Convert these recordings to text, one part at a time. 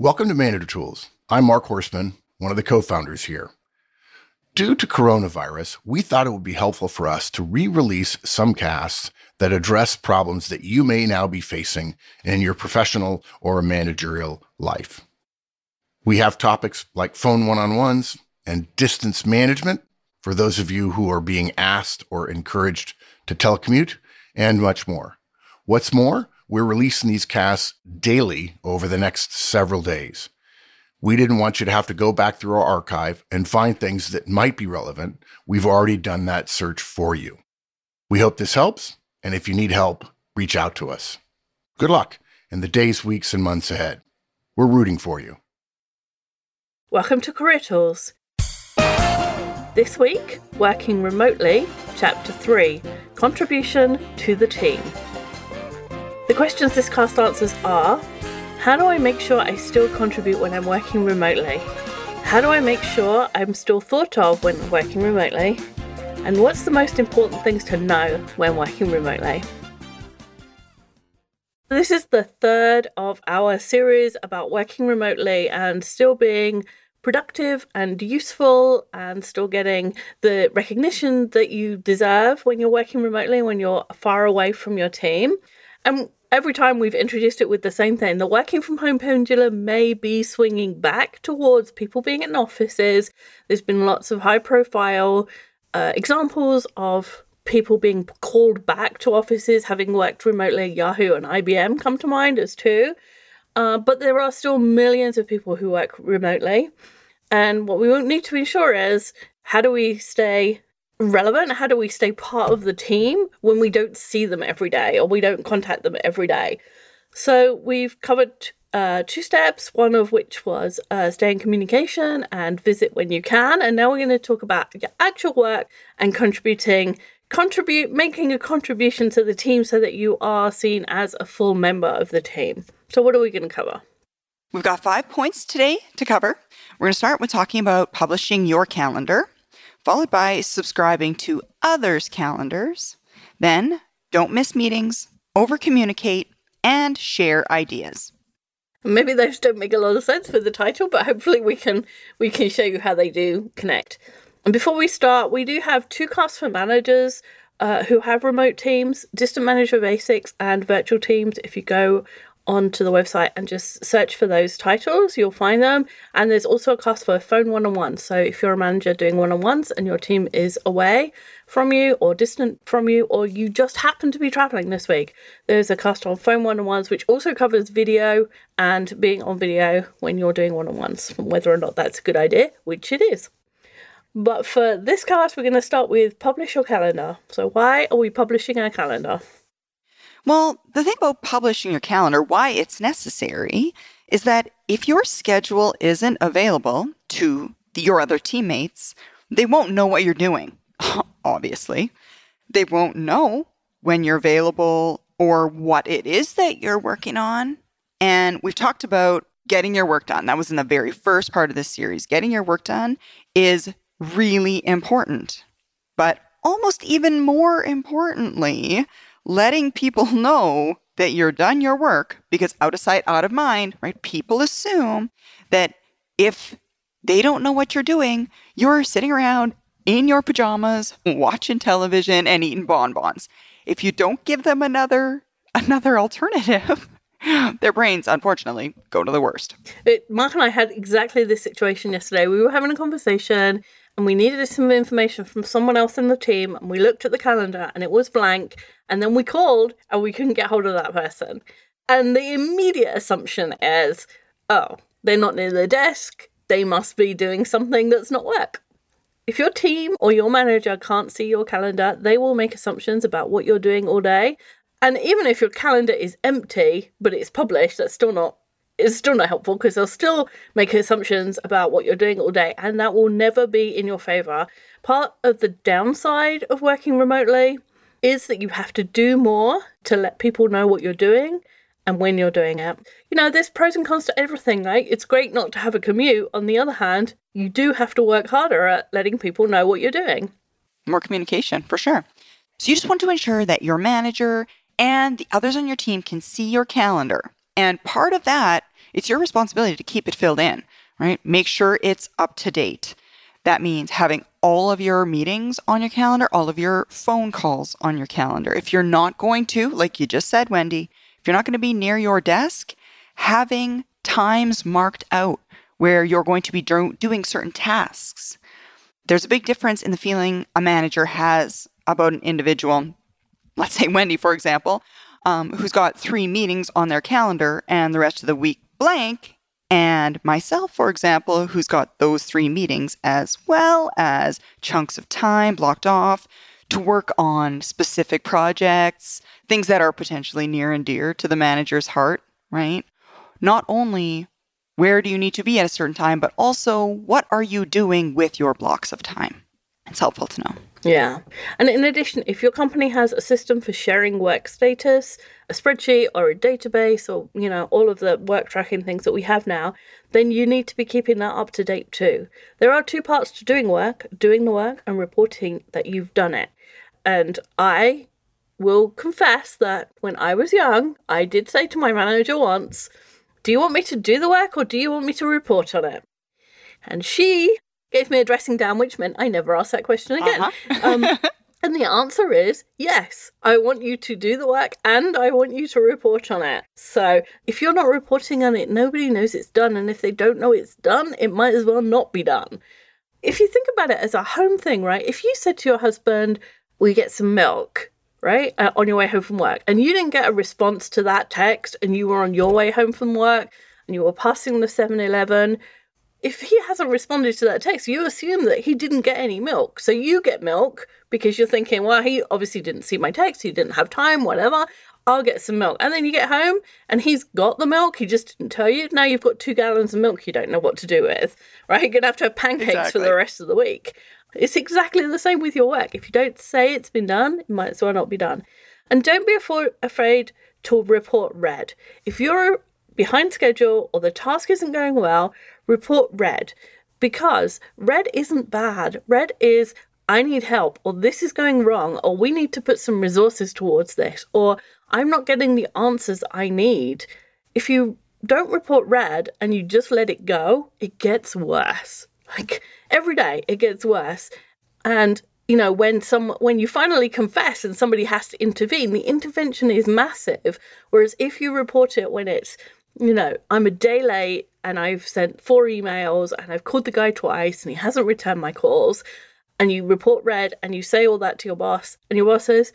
Welcome to Manager Tools. I'm Mark Horstman, one of the co founders here. Due to coronavirus, we thought it would be helpful for us to re release some casts that address problems that you may now be facing in your professional or managerial life. We have topics like phone one on ones and distance management for those of you who are being asked or encouraged to telecommute, and much more. What's more, we're releasing these casts daily over the next several days. We didn't want you to have to go back through our archive and find things that might be relevant. We've already done that search for you. We hope this helps, and if you need help, reach out to us. Good luck in the days, weeks, and months ahead. We're rooting for you. Welcome to Career Tools. This week, Working Remotely, Chapter 3 Contribution to the Team. The questions this cast answers are How do I make sure I still contribute when I'm working remotely? How do I make sure I'm still thought of when working remotely? And what's the most important things to know when working remotely? This is the third of our series about working remotely and still being productive and useful and still getting the recognition that you deserve when you're working remotely, when you're far away from your team. And every time we've introduced it with the same thing. The working from home pendulum may be swinging back towards people being in offices. There's been lots of high profile uh, examples of people being called back to offices, having worked remotely. Yahoo and IBM come to mind as two. Uh, but there are still millions of people who work remotely. And what we need to ensure is how do we stay relevant? How do we stay part of the team when we don't see them every day or we don't contact them every day? So we've covered uh, two steps, one of which was uh, stay in communication and visit when you can. And now we're going to talk about your actual work and contributing, contribute, making a contribution to the team so that you are seen as a full member of the team. So, what are we going to cover? We've got five points today to cover. We're going to start with talking about publishing your calendar followed by subscribing to others' calendars. Then, don't miss meetings, over communicate, and share ideas. Maybe those don't make a lot of sense for the title, but hopefully we can we can show you how they do connect. And before we start, we do have two casts for managers uh, who have remote teams, Distant Manager Basics and Virtual Teams. If you go onto the website and just search for those titles, you'll find them. And there's also a cost for phone one on one. So if you're a manager doing one on ones and your team is away from you or distant from you, or you just happen to be traveling this week, there's a cost on phone one on ones, which also covers video and being on video when you're doing one on ones, whether or not that's a good idea, which it is. But for this cast, we're going to start with publish your calendar. So, why are we publishing our calendar? Well, the thing about publishing your calendar, why it's necessary, is that if your schedule isn't available to your other teammates, they won't know what you're doing, obviously. They won't know when you're available or what it is that you're working on. And we've talked about getting your work done. That was in the very first part of this series. Getting your work done is really important. But almost even more importantly, letting people know that you're done your work because out of sight, out of mind, right? People assume that if they don't know what you're doing, you're sitting around in your pajamas, watching television and eating bonbons. If you don't give them another another alternative, their brains unfortunately go to the worst. It, Mark and I had exactly this situation yesterday. We were having a conversation and we needed some information from someone else in the team and we looked at the calendar and it was blank and then we called and we couldn't get hold of that person. And the immediate assumption is oh they're not near their desk they must be doing something that's not work. If your team or your manager can't see your calendar they will make assumptions about what you're doing all day. And even if your calendar is empty but it's published that's still not it's still not helpful because they'll still make assumptions about what you're doing all day, and that will never be in your favor. Part of the downside of working remotely is that you have to do more to let people know what you're doing and when you're doing it. You know, there's pros and cons to everything, right? It's great not to have a commute. On the other hand, you do have to work harder at letting people know what you're doing. More communication, for sure. So you just want to ensure that your manager and the others on your team can see your calendar. And part of that it's your responsibility to keep it filled in, right? Make sure it's up to date. That means having all of your meetings on your calendar, all of your phone calls on your calendar. If you're not going to, like you just said, Wendy, if you're not going to be near your desk, having times marked out where you're going to be do- doing certain tasks. There's a big difference in the feeling a manager has about an individual. Let's say Wendy, for example, um, who's got three meetings on their calendar and the rest of the week blank, and myself, for example, who's got those three meetings as well as chunks of time blocked off to work on specific projects, things that are potentially near and dear to the manager's heart, right? Not only where do you need to be at a certain time, but also what are you doing with your blocks of time? It's helpful to know. Yeah. And in addition, if your company has a system for sharing work status, a spreadsheet or a database or, you know, all of the work tracking things that we have now, then you need to be keeping that up to date too. There are two parts to doing work, doing the work and reporting that you've done it. And I will confess that when I was young, I did say to my manager once, Do you want me to do the work or do you want me to report on it? And she gave me a dressing down, which meant I never asked that question again. Uh-huh. um, and the answer is yes, I want you to do the work and I want you to report on it. So if you're not reporting on it, nobody knows it's done. And if they don't know it's done, it might as well not be done. If you think about it as a home thing, right? If you said to your husband, We get some milk, right, uh, on your way home from work, and you didn't get a response to that text, and you were on your way home from work, and you were passing the 7 Eleven, if he hasn't responded to that text, you assume that he didn't get any milk. So you get milk because you're thinking, well, he obviously didn't see my text, he didn't have time, whatever. I'll get some milk. And then you get home and he's got the milk, he just didn't tell you. Now you've got two gallons of milk you don't know what to do with, right? You're going to have to have pancakes exactly. for the rest of the week. It's exactly the same with your work. If you don't say it's been done, it might as well not be done. And don't be afraid to report red. If you're behind schedule or the task isn't going well, report red because red isn't bad. Red is I need help, or this is going wrong, or we need to put some resources towards this, or I'm not getting the answers I need. If you don't report red and you just let it go, it gets worse. Like every day, it gets worse. And you know when some when you finally confess and somebody has to intervene the intervention is massive whereas if you report it when it's you know i'm a day late and I've sent four emails and I've called the guy twice and he hasn't returned my calls, and you report red and you say all that to your boss, and your boss says,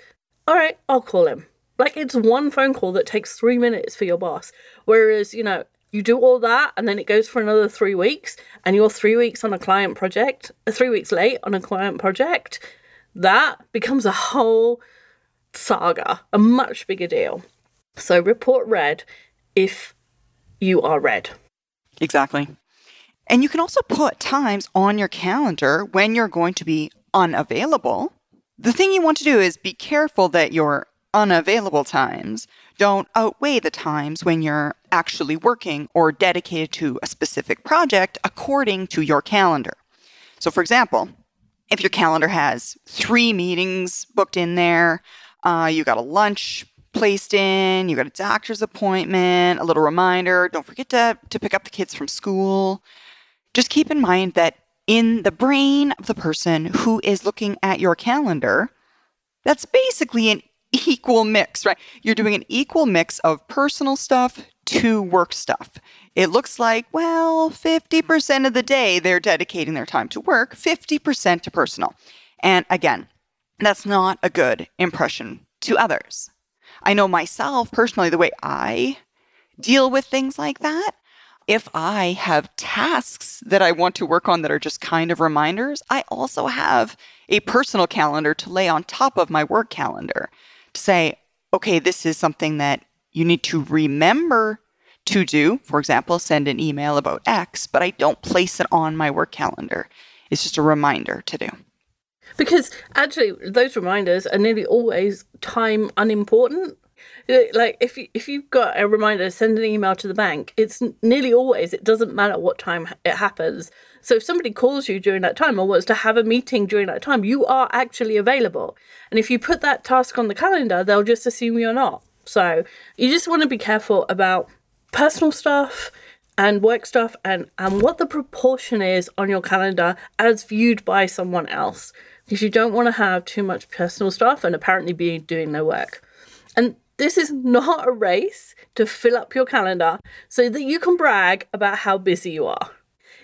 All right, I'll call him. Like it's one phone call that takes three minutes for your boss. Whereas, you know, you do all that and then it goes for another three weeks and you're three weeks on a client project, uh, three weeks late on a client project, that becomes a whole saga, a much bigger deal. So report red if you are red. Exactly. And you can also put times on your calendar when you're going to be unavailable. The thing you want to do is be careful that your unavailable times don't outweigh the times when you're actually working or dedicated to a specific project according to your calendar. So, for example, if your calendar has three meetings booked in there, uh, you got a lunch placed in, you got a doctor's appointment, a little reminder, don't forget to, to pick up the kids from school. Just keep in mind that in the brain of the person who is looking at your calendar, that's basically an equal mix, right? You're doing an equal mix of personal stuff to work stuff. It looks like, well, 50% of the day they're dedicating their time to work, 50% to personal. And again, that's not a good impression to others. I know myself personally, the way I deal with things like that. If I have tasks that I want to work on that are just kind of reminders, I also have a personal calendar to lay on top of my work calendar to say, okay, this is something that you need to remember to do. For example, send an email about X, but I don't place it on my work calendar. It's just a reminder to do. Because actually, those reminders are nearly always time unimportant. Like if you, if you've got a reminder, send an email to the bank. It's nearly always it doesn't matter what time it happens. So if somebody calls you during that time or wants to have a meeting during that time, you are actually available. And if you put that task on the calendar, they'll just assume you're not. So you just want to be careful about personal stuff and work stuff and, and what the proportion is on your calendar as viewed by someone else. Because you don't want to have too much personal stuff and apparently be doing no work. And this is not a race to fill up your calendar so that you can brag about how busy you are.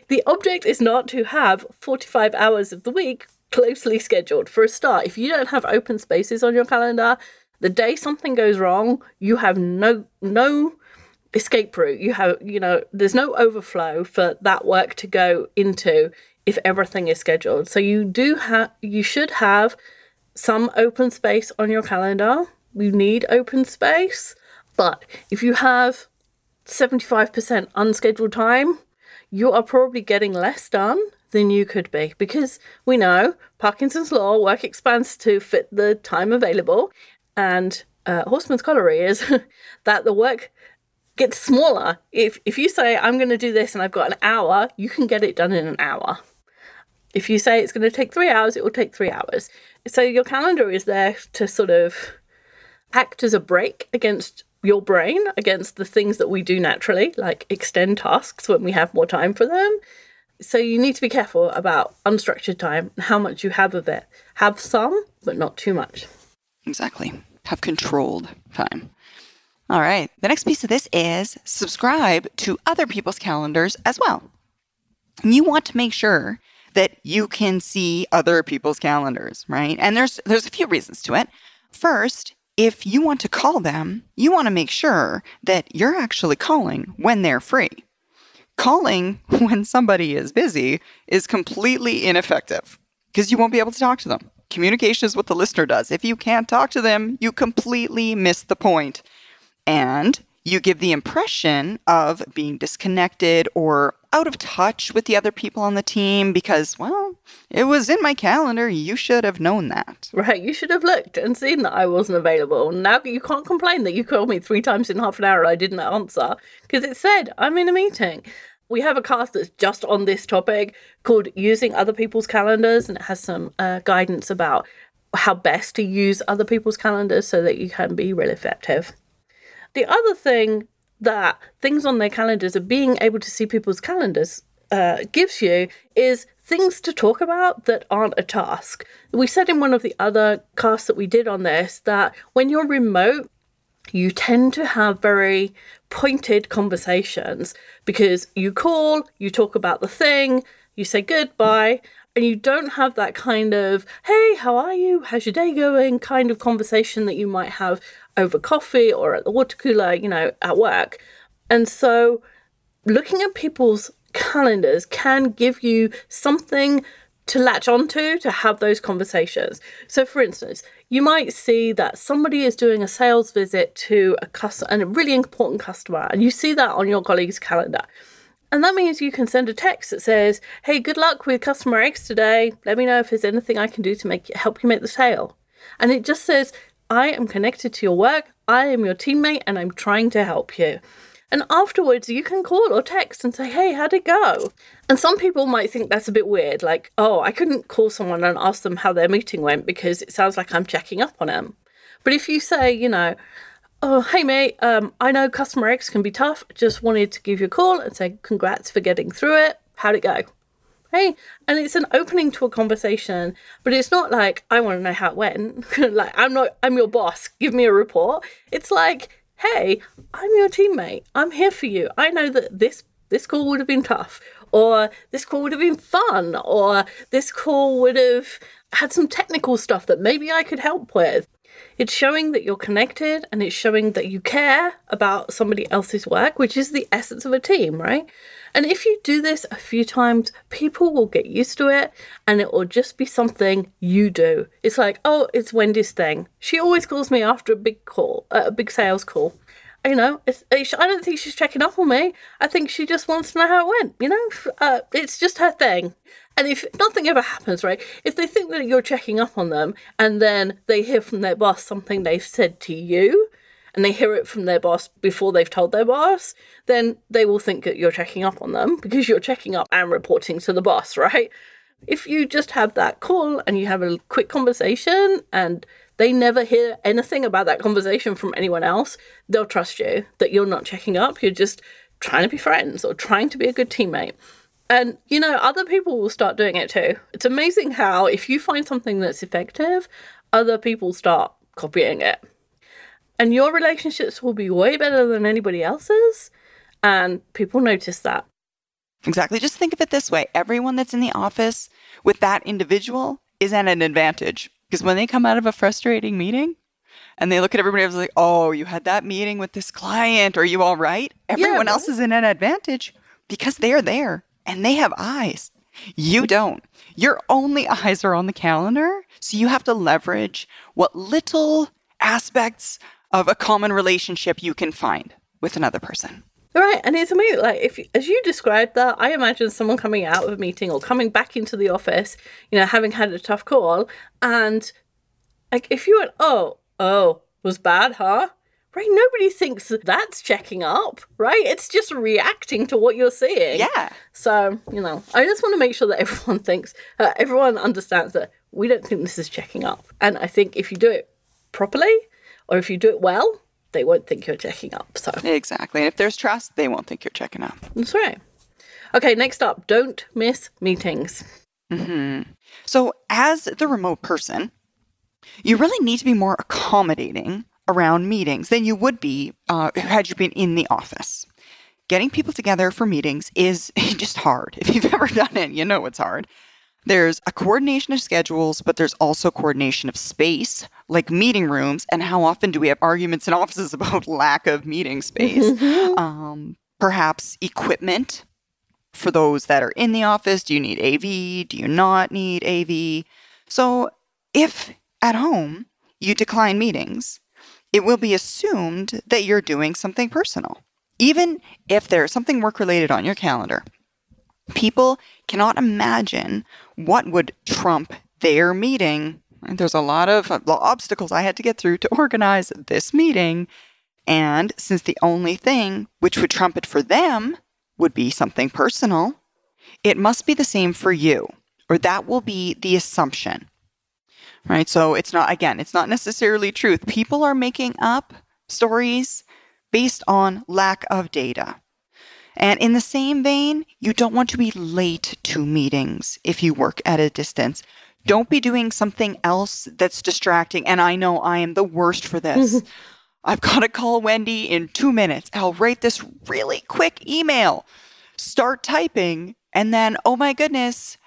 The object is not to have 45 hours of the week closely scheduled. For a start, if you don't have open spaces on your calendar, the day something goes wrong, you have no no escape route. You have, you know, there's no overflow for that work to go into if everything is scheduled. So you do have, you should have some open space on your calendar. You need open space. But if you have 75% unscheduled time, you are probably getting less done than you could be because we know Parkinson's law work expands to fit the time available and uh, Horstman's corollary is that the work gets smaller. If if you say I'm going to do this and I've got an hour, you can get it done in an hour. If you say it's going to take 3 hours, it will take 3 hours. So your calendar is there to sort of act as a break against your brain against the things that we do naturally, like extend tasks when we have more time for them. So you need to be careful about unstructured time and how much you have of it. Have some, but not too much. Exactly. Have controlled time. All right. The next piece of this is subscribe to other people's calendars as well. You want to make sure that you can see other people's calendars, right? And there's there's a few reasons to it. First, if you want to call them, you want to make sure that you're actually calling when they're free. Calling when somebody is busy is completely ineffective because you won't be able to talk to them. Communication is what the listener does. If you can't talk to them, you completely miss the point and you give the impression of being disconnected or out of touch with the other people on the team because, well, it was in my calendar. You should have known that. Right. You should have looked and seen that I wasn't available. Now you can't complain that you called me three times in half an hour and I didn't answer because it said I'm in a meeting. We have a cast that's just on this topic called Using Other People's Calendars, and it has some uh, guidance about how best to use other people's calendars so that you can be really effective. The other thing that things on their calendars are being able to see people's calendars uh, gives you is things to talk about that aren't a task. We said in one of the other casts that we did on this that when you're remote, you tend to have very pointed conversations because you call, you talk about the thing, you say goodbye, and you don't have that kind of, hey, how are you? How's your day going? kind of conversation that you might have over coffee or at the water cooler, you know, at work. And so looking at people's calendars can give you something to latch onto to have those conversations. So, for instance, you might see that somebody is doing a sales visit to a customer a really important customer, and you see that on your colleague's calendar. And that means you can send a text that says, "Hey, good luck with customer X today. Let me know if there's anything I can do to make help you make the sale." And it just says, "I am connected to your work. I am your teammate, and I'm trying to help you." And afterwards, you can call or text and say, "Hey, how'd it go?" And some people might think that's a bit weird, like, "Oh, I couldn't call someone and ask them how their meeting went because it sounds like I'm checking up on them." But if you say, you know, Oh, hey mate, um, I know customer X can be tough. Just wanted to give you a call and say congrats for getting through it. How'd it go? Hey, and it's an opening to a conversation, but it's not like I want to know how it went. like I'm not, I'm your boss. Give me a report. It's like, hey, I'm your teammate. I'm here for you. I know that this this call would have been tough, or this call would have been fun, or this call would have had some technical stuff that maybe I could help with. It's showing that you're connected and it's showing that you care about somebody else's work, which is the essence of a team, right? And if you do this a few times, people will get used to it and it will just be something you do. It's like, oh, it's Wendy's thing. She always calls me after a big call, uh, a big sales call. You know, it's, it's, I don't think she's checking up on me. I think she just wants to know how it went. You know, uh, it's just her thing. And if nothing ever happens, right? If they think that you're checking up on them and then they hear from their boss something they've said to you, and they hear it from their boss before they've told their boss, then they will think that you're checking up on them because you're checking up and reporting to the boss, right? If you just have that call and you have a quick conversation and they never hear anything about that conversation from anyone else, they'll trust you that you're not checking up. You're just trying to be friends or trying to be a good teammate. And, you know, other people will start doing it too. It's amazing how if you find something that's effective, other people start copying it. And your relationships will be way better than anybody else's. And people notice that. Exactly. Just think of it this way everyone that's in the office with that individual is at an advantage. Because when they come out of a frustrating meeting and they look at everybody else like, oh, you had that meeting with this client. Are you all right? Everyone yeah, else is in an advantage because they're there and they have eyes. You don't. Your only eyes are on the calendar. So you have to leverage what little aspects of a common relationship you can find with another person. Right, and it's amazing. Like if, as you described that, I imagine someone coming out of a meeting or coming back into the office, you know, having had a tough call, and like if you went, oh, oh, was bad, huh? Right, nobody thinks that's checking up, right? It's just reacting to what you're seeing. Yeah. So you know, I just want to make sure that everyone thinks, uh, everyone understands that we don't think this is checking up, and I think if you do it properly, or if you do it well, they won't think you're checking up. So exactly, and if there's trust, they won't think you're checking up. That's right. Okay, next up, don't miss meetings. Mm-hmm. So, as the remote person, you really need to be more accommodating around meetings than you would be uh, had you been in the office. Getting people together for meetings is just hard. If you've ever done it, you know it's hard. There's a coordination of schedules, but there's also coordination of space, like meeting rooms. And how often do we have arguments in offices about lack of meeting space? Mm-hmm. Um, perhaps equipment for those that are in the office. Do you need AV? Do you not need AV? So, if at home you decline meetings, it will be assumed that you're doing something personal, even if there's something work related on your calendar. People cannot imagine what would trump their meeting. There's a lot of uh, obstacles I had to get through to organize this meeting. And since the only thing which would trump it for them would be something personal, it must be the same for you, or that will be the assumption. Right? So it's not, again, it's not necessarily truth. People are making up stories based on lack of data. And in the same vein, you don't want to be late to meetings if you work at a distance. Don't be doing something else that's distracting. And I know I am the worst for this. Mm-hmm. I've got to call Wendy in two minutes. I'll write this really quick email, start typing, and then, oh my goodness,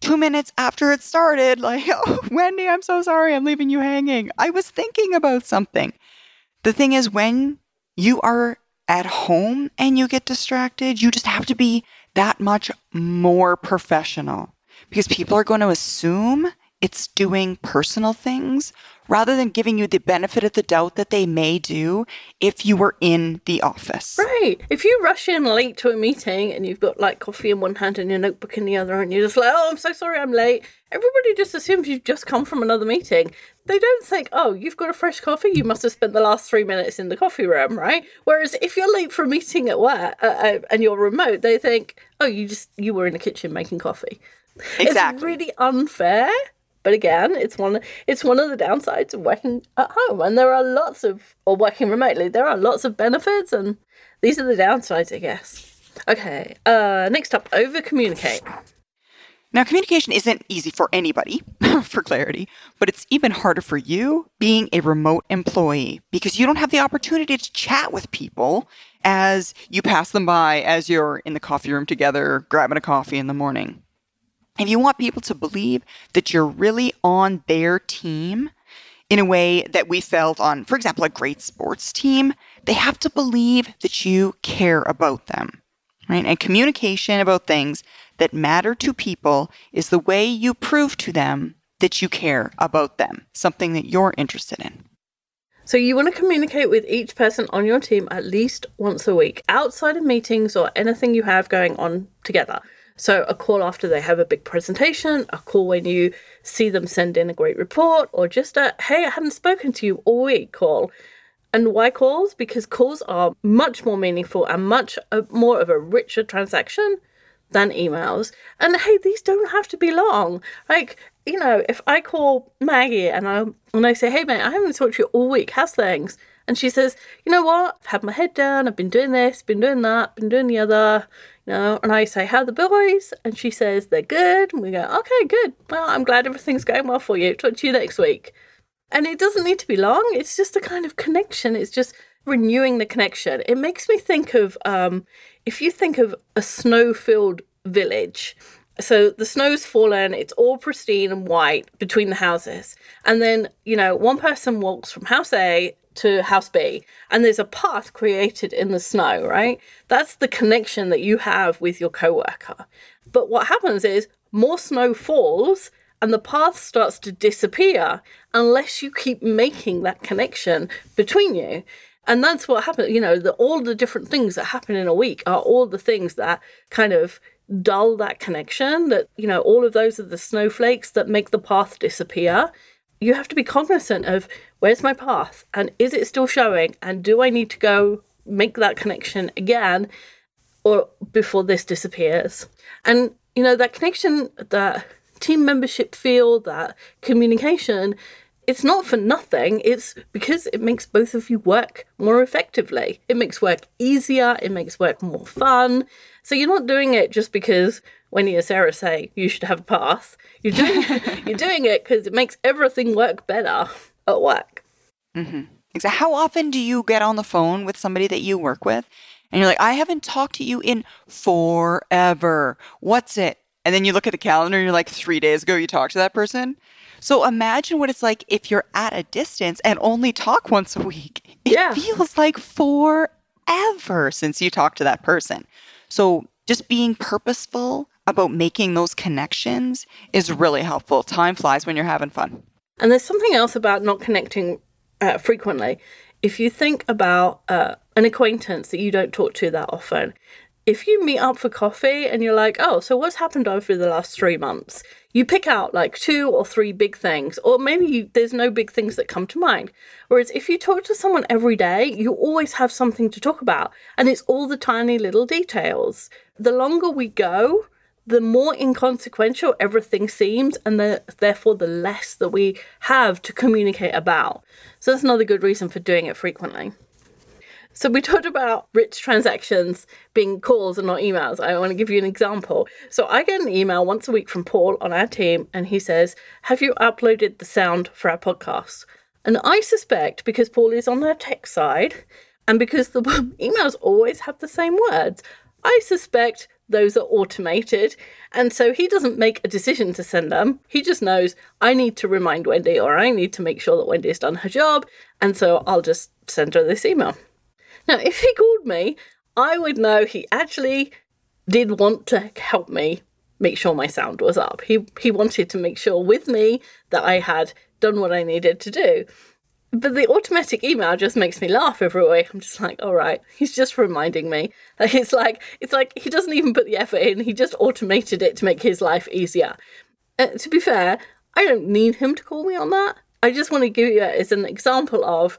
two minutes after it started, like, oh, Wendy, I'm so sorry. I'm leaving you hanging. I was thinking about something. The thing is, when you are at home and you get distracted, you just have to be that much more professional because people are going to assume it's doing personal things rather than giving you the benefit of the doubt that they may do if you were in the office. Right. If you rush in late to a meeting and you've got like coffee in one hand and your notebook in the other, and you're just like, oh, I'm so sorry I'm late, everybody just assumes you've just come from another meeting. They don't think, oh, you've got a fresh coffee, you must have spent the last three minutes in the coffee room, right? Whereas if you're late for a meeting at work uh, uh, and you're remote, they think, oh, you just, you were in the kitchen making coffee. Exactly. It's really unfair but again, it's one it's one of the downsides of working at home. And there are lots of or working remotely. There are lots of benefits and these are the downsides, I guess. Okay. Uh next up, over communicate. Now, communication isn't easy for anybody, for clarity, but it's even harder for you being a remote employee because you don't have the opportunity to chat with people as you pass them by as you're in the coffee room together, grabbing a coffee in the morning. If you want people to believe that you're really on their team in a way that we felt on, for example, a great sports team, they have to believe that you care about them, right? And communication about things that matter to people is the way you prove to them that you care about them, something that you're interested in. So, you want to communicate with each person on your team at least once a week, outside of meetings or anything you have going on together. So, a call after they have a big presentation, a call when you see them send in a great report, or just a hey, I hadn't spoken to you all week call. And why calls? Because calls are much more meaningful and much uh, more of a richer transaction than emails. And hey, these don't have to be long. Like, you know, if I call Maggie and I and I say, "Hey, mate, I haven't talked to you all week. How's things?" And she says, You know what? I've had my head down. I've been doing this, been doing that, been doing the other. You know, and I say, How the boys? And she says, They're good. And we go, Okay, good. Well, I'm glad everything's going well for you. Talk to you next week. And it doesn't need to be long. It's just a kind of connection. It's just renewing the connection. It makes me think of um, if you think of a snow filled village. So the snow's fallen, it's all pristine and white between the houses. And then, you know, one person walks from house A to house B, and there's a path created in the snow, right? That's the connection that you have with your coworker. But what happens is more snow falls and the path starts to disappear unless you keep making that connection between you. And that's what happens, you know, the, all the different things that happen in a week are all the things that kind of dull that connection that you know all of those are the snowflakes that make the path disappear you have to be cognizant of where's my path and is it still showing and do i need to go make that connection again or before this disappears and you know that connection that team membership feel that communication it's not for nothing. It's because it makes both of you work more effectively. It makes work easier. It makes work more fun. So you're not doing it just because Wendy and Sarah say you should have a path. You're doing you're doing it because it makes everything work better at work. Mm-hmm. Exactly. How often do you get on the phone with somebody that you work with, and you're like, "I haven't talked to you in forever. What's it?" And then you look at the calendar, and you're like, three days ago you talked to that person. So imagine what it's like if you're at a distance and only talk once a week. It yeah. feels like forever since you talked to that person. So just being purposeful about making those connections is really helpful. Time flies when you're having fun. And there's something else about not connecting uh, frequently. If you think about uh, an acquaintance that you don't talk to that often, if you meet up for coffee and you're like, oh, so what's happened over the last three months? You pick out like two or three big things, or maybe you, there's no big things that come to mind. Whereas if you talk to someone every day, you always have something to talk about, and it's all the tiny little details. The longer we go, the more inconsequential everything seems, and the, therefore the less that we have to communicate about. So that's another good reason for doing it frequently. So we talked about rich transactions being calls and not emails. I want to give you an example. So I get an email once a week from Paul on our team, and he says, Have you uploaded the sound for our podcast? And I suspect because Paul is on our tech side and because the emails always have the same words, I suspect those are automated. And so he doesn't make a decision to send them. He just knows I need to remind Wendy or I need to make sure that Wendy has done her job. And so I'll just send her this email. Now, if he called me, I would know he actually did want to help me make sure my sound was up. He he wanted to make sure with me that I had done what I needed to do. But the automatic email just makes me laugh every week. I'm just like, all right, he's just reminding me. It's like it's like he doesn't even put the effort in. He just automated it to make his life easier. Uh, to be fair, I don't need him to call me on that. I just want to give you as an example of,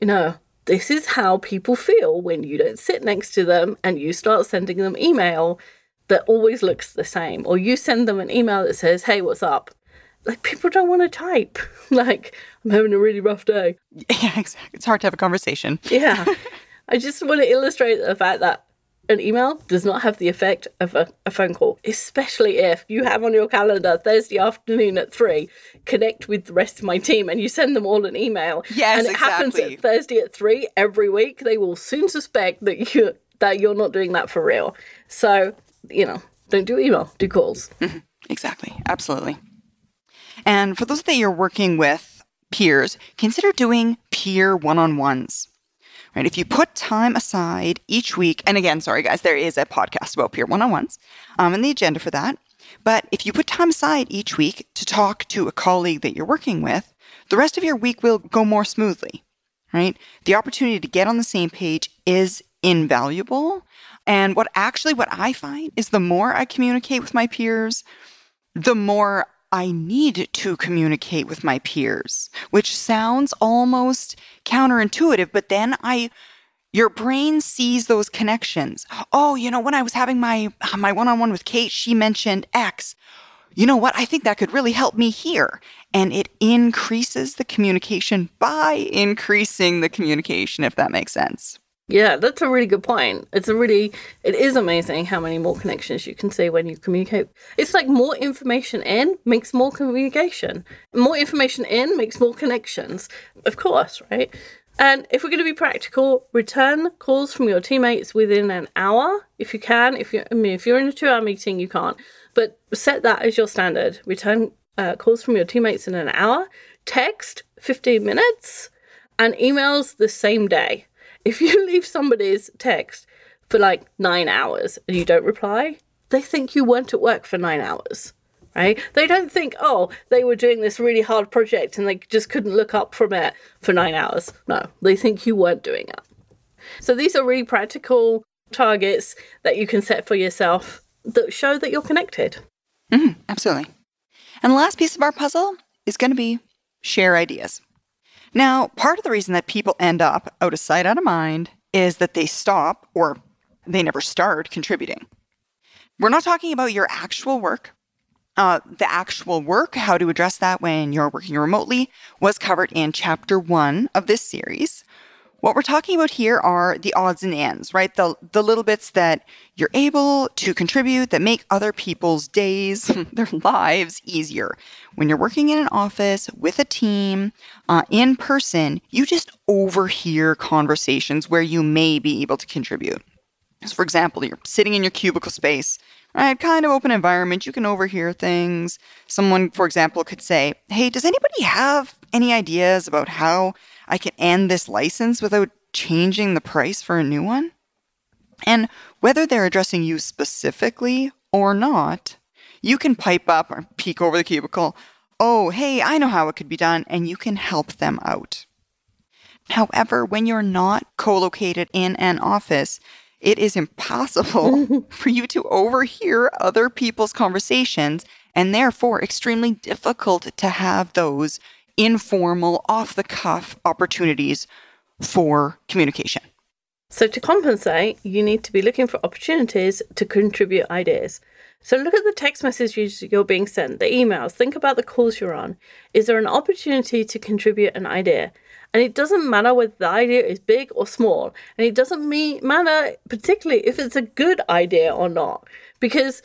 you know, this is how people feel when you don't sit next to them and you start sending them email that always looks the same or you send them an email that says hey what's up? Like people don't want to type. Like i'm having a really rough day. Yeah exactly. It's hard to have a conversation. Yeah. I just want to illustrate the fact that an email does not have the effect of a, a, phone call, especially if you have on your calendar Thursday afternoon at three, connect with the rest of my team and you send them all an email. Yes, and it exactly. happens at Thursday at three every week. They will soon suspect that you that you're not doing that for real. So, you know, don't do email, do calls. Mm-hmm. Exactly. Absolutely. And for those that you're working with peers, consider doing peer one-on-ones right? If you put time aside each week, and again, sorry guys, there is a podcast about peer one-on-ones um, and the agenda for that. But if you put time aside each week to talk to a colleague that you're working with, the rest of your week will go more smoothly, right? The opportunity to get on the same page is invaluable. And what actually, what I find is the more I communicate with my peers, the more I need to communicate with my peers, which sounds almost counterintuitive, but then I your brain sees those connections. Oh, you know, when I was having my my one-on-one with Kate, she mentioned X. you know what? I think that could really help me here. And it increases the communication by increasing the communication, if that makes sense. Yeah, that's a really good point. It's a really, it is amazing how many more connections you can see when you communicate. It's like more information in makes more communication. More information in makes more connections, of course, right? And if we're going to be practical, return calls from your teammates within an hour if you can. If you, I mean, if you're in a two-hour meeting, you can't. But set that as your standard. Return uh, calls from your teammates in an hour. Text 15 minutes, and emails the same day if you leave somebody's text for like nine hours and you don't reply, they think you weren't at work for nine hours, right? They don't think, oh, they were doing this really hard project and they just couldn't look up from it for nine hours. No, they think you weren't doing it. So these are really practical targets that you can set for yourself that show that you're connected. Mm, absolutely. And the last piece of our puzzle is going to be share ideas. Now, part of the reason that people end up out of sight, out of mind is that they stop or they never start contributing. We're not talking about your actual work. Uh, the actual work, how to address that when you're working remotely, was covered in chapter one of this series. What we're talking about here are the odds and ends, right? The, the little bits that you're able to contribute that make other people's days, their lives easier. When you're working in an office with a team uh, in person, you just overhear conversations where you may be able to contribute. So, for example, you're sitting in your cubicle space, right? Kind of open environment. You can overhear things. Someone, for example, could say, Hey, does anybody have any ideas about how I can end this license without changing the price for a new one. And whether they're addressing you specifically or not, you can pipe up or peek over the cubicle. Oh, hey, I know how it could be done, and you can help them out. However, when you're not co located in an office, it is impossible for you to overhear other people's conversations and therefore extremely difficult to have those informal, off the cuff opportunities for communication. So, to compensate, you need to be looking for opportunities to contribute ideas. So, look at the text messages you're being sent, the emails, think about the calls you're on. Is there an opportunity to contribute an idea? And it doesn't matter whether the idea is big or small. And it doesn't mean, matter particularly if it's a good idea or not. Because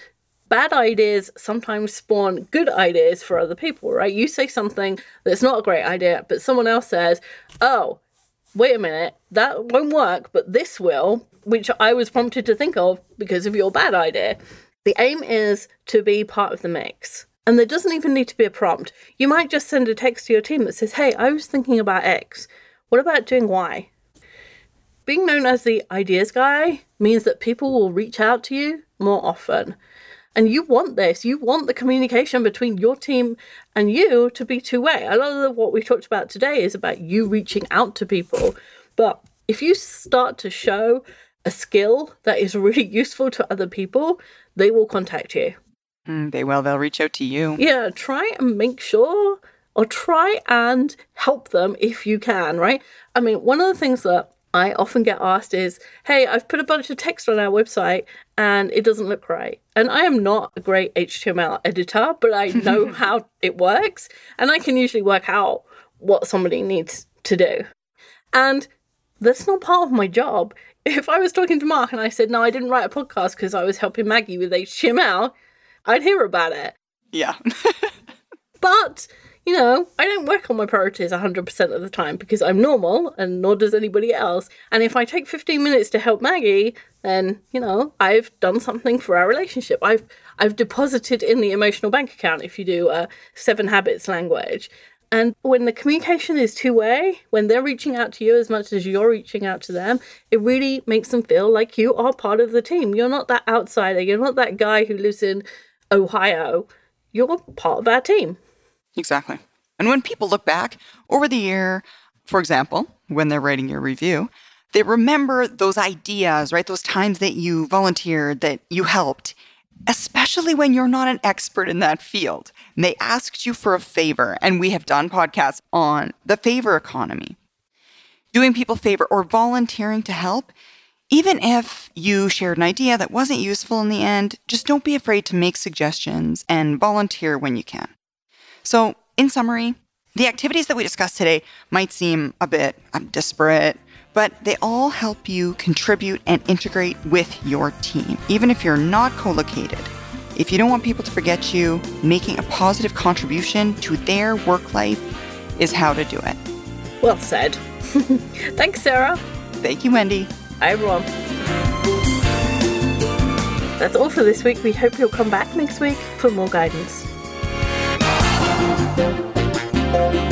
bad ideas sometimes spawn good ideas for other people, right? You say something that's not a great idea, but someone else says, oh, wait a minute, that won't work, but this will, which I was prompted to think of because of your bad idea. The aim is to be part of the mix. And there doesn't even need to be a prompt. You might just send a text to your team that says, hey, I was thinking about X. What about doing Y? Being known as the ideas guy means that people will reach out to you more often. And you want this. You want the communication between your team and you to be two way. A lot of what we talked about today is about you reaching out to people. But if you start to show a skill that is really useful to other people, they will contact you. Mm, they will. They'll reach out to you. Yeah, try and make sure or try and help them if you can, right? I mean, one of the things that I often get asked is, hey, I've put a bunch of text on our website and it doesn't look right. And I am not a great HTML editor, but I know how it works and I can usually work out what somebody needs to do. And that's not part of my job. If I was talking to Mark and I said, no, I didn't write a podcast because I was helping Maggie with HTML, I'd hear about it. Yeah. but you know, I don't work on my priorities 100% of the time because I'm normal and nor does anybody else. And if I take 15 minutes to help Maggie, then, you know, I've done something for our relationship. I've I've deposited in the emotional bank account if you do a 7 habits language. And when the communication is two way, when they're reaching out to you as much as you're reaching out to them, it really makes them feel like you are part of the team. You're not that outsider. You're not that guy who lives in Ohio. You're part of our team. Exactly. And when people look back over the year, for example, when they're writing your review, they remember those ideas, right? Those times that you volunteered, that you helped, especially when you're not an expert in that field. And they asked you for a favor. And we have done podcasts on the favor economy. Doing people favor or volunteering to help Even if you shared an idea that wasn't useful in the end, just don't be afraid to make suggestions and volunteer when you can. So, in summary, the activities that we discussed today might seem a bit um, disparate, but they all help you contribute and integrate with your team, even if you're not co located. If you don't want people to forget you, making a positive contribution to their work life is how to do it. Well said. Thanks, Sarah. Thank you, Wendy. Hi, everyone. That's all for this week. We hope you'll come back next week for more guidance. Música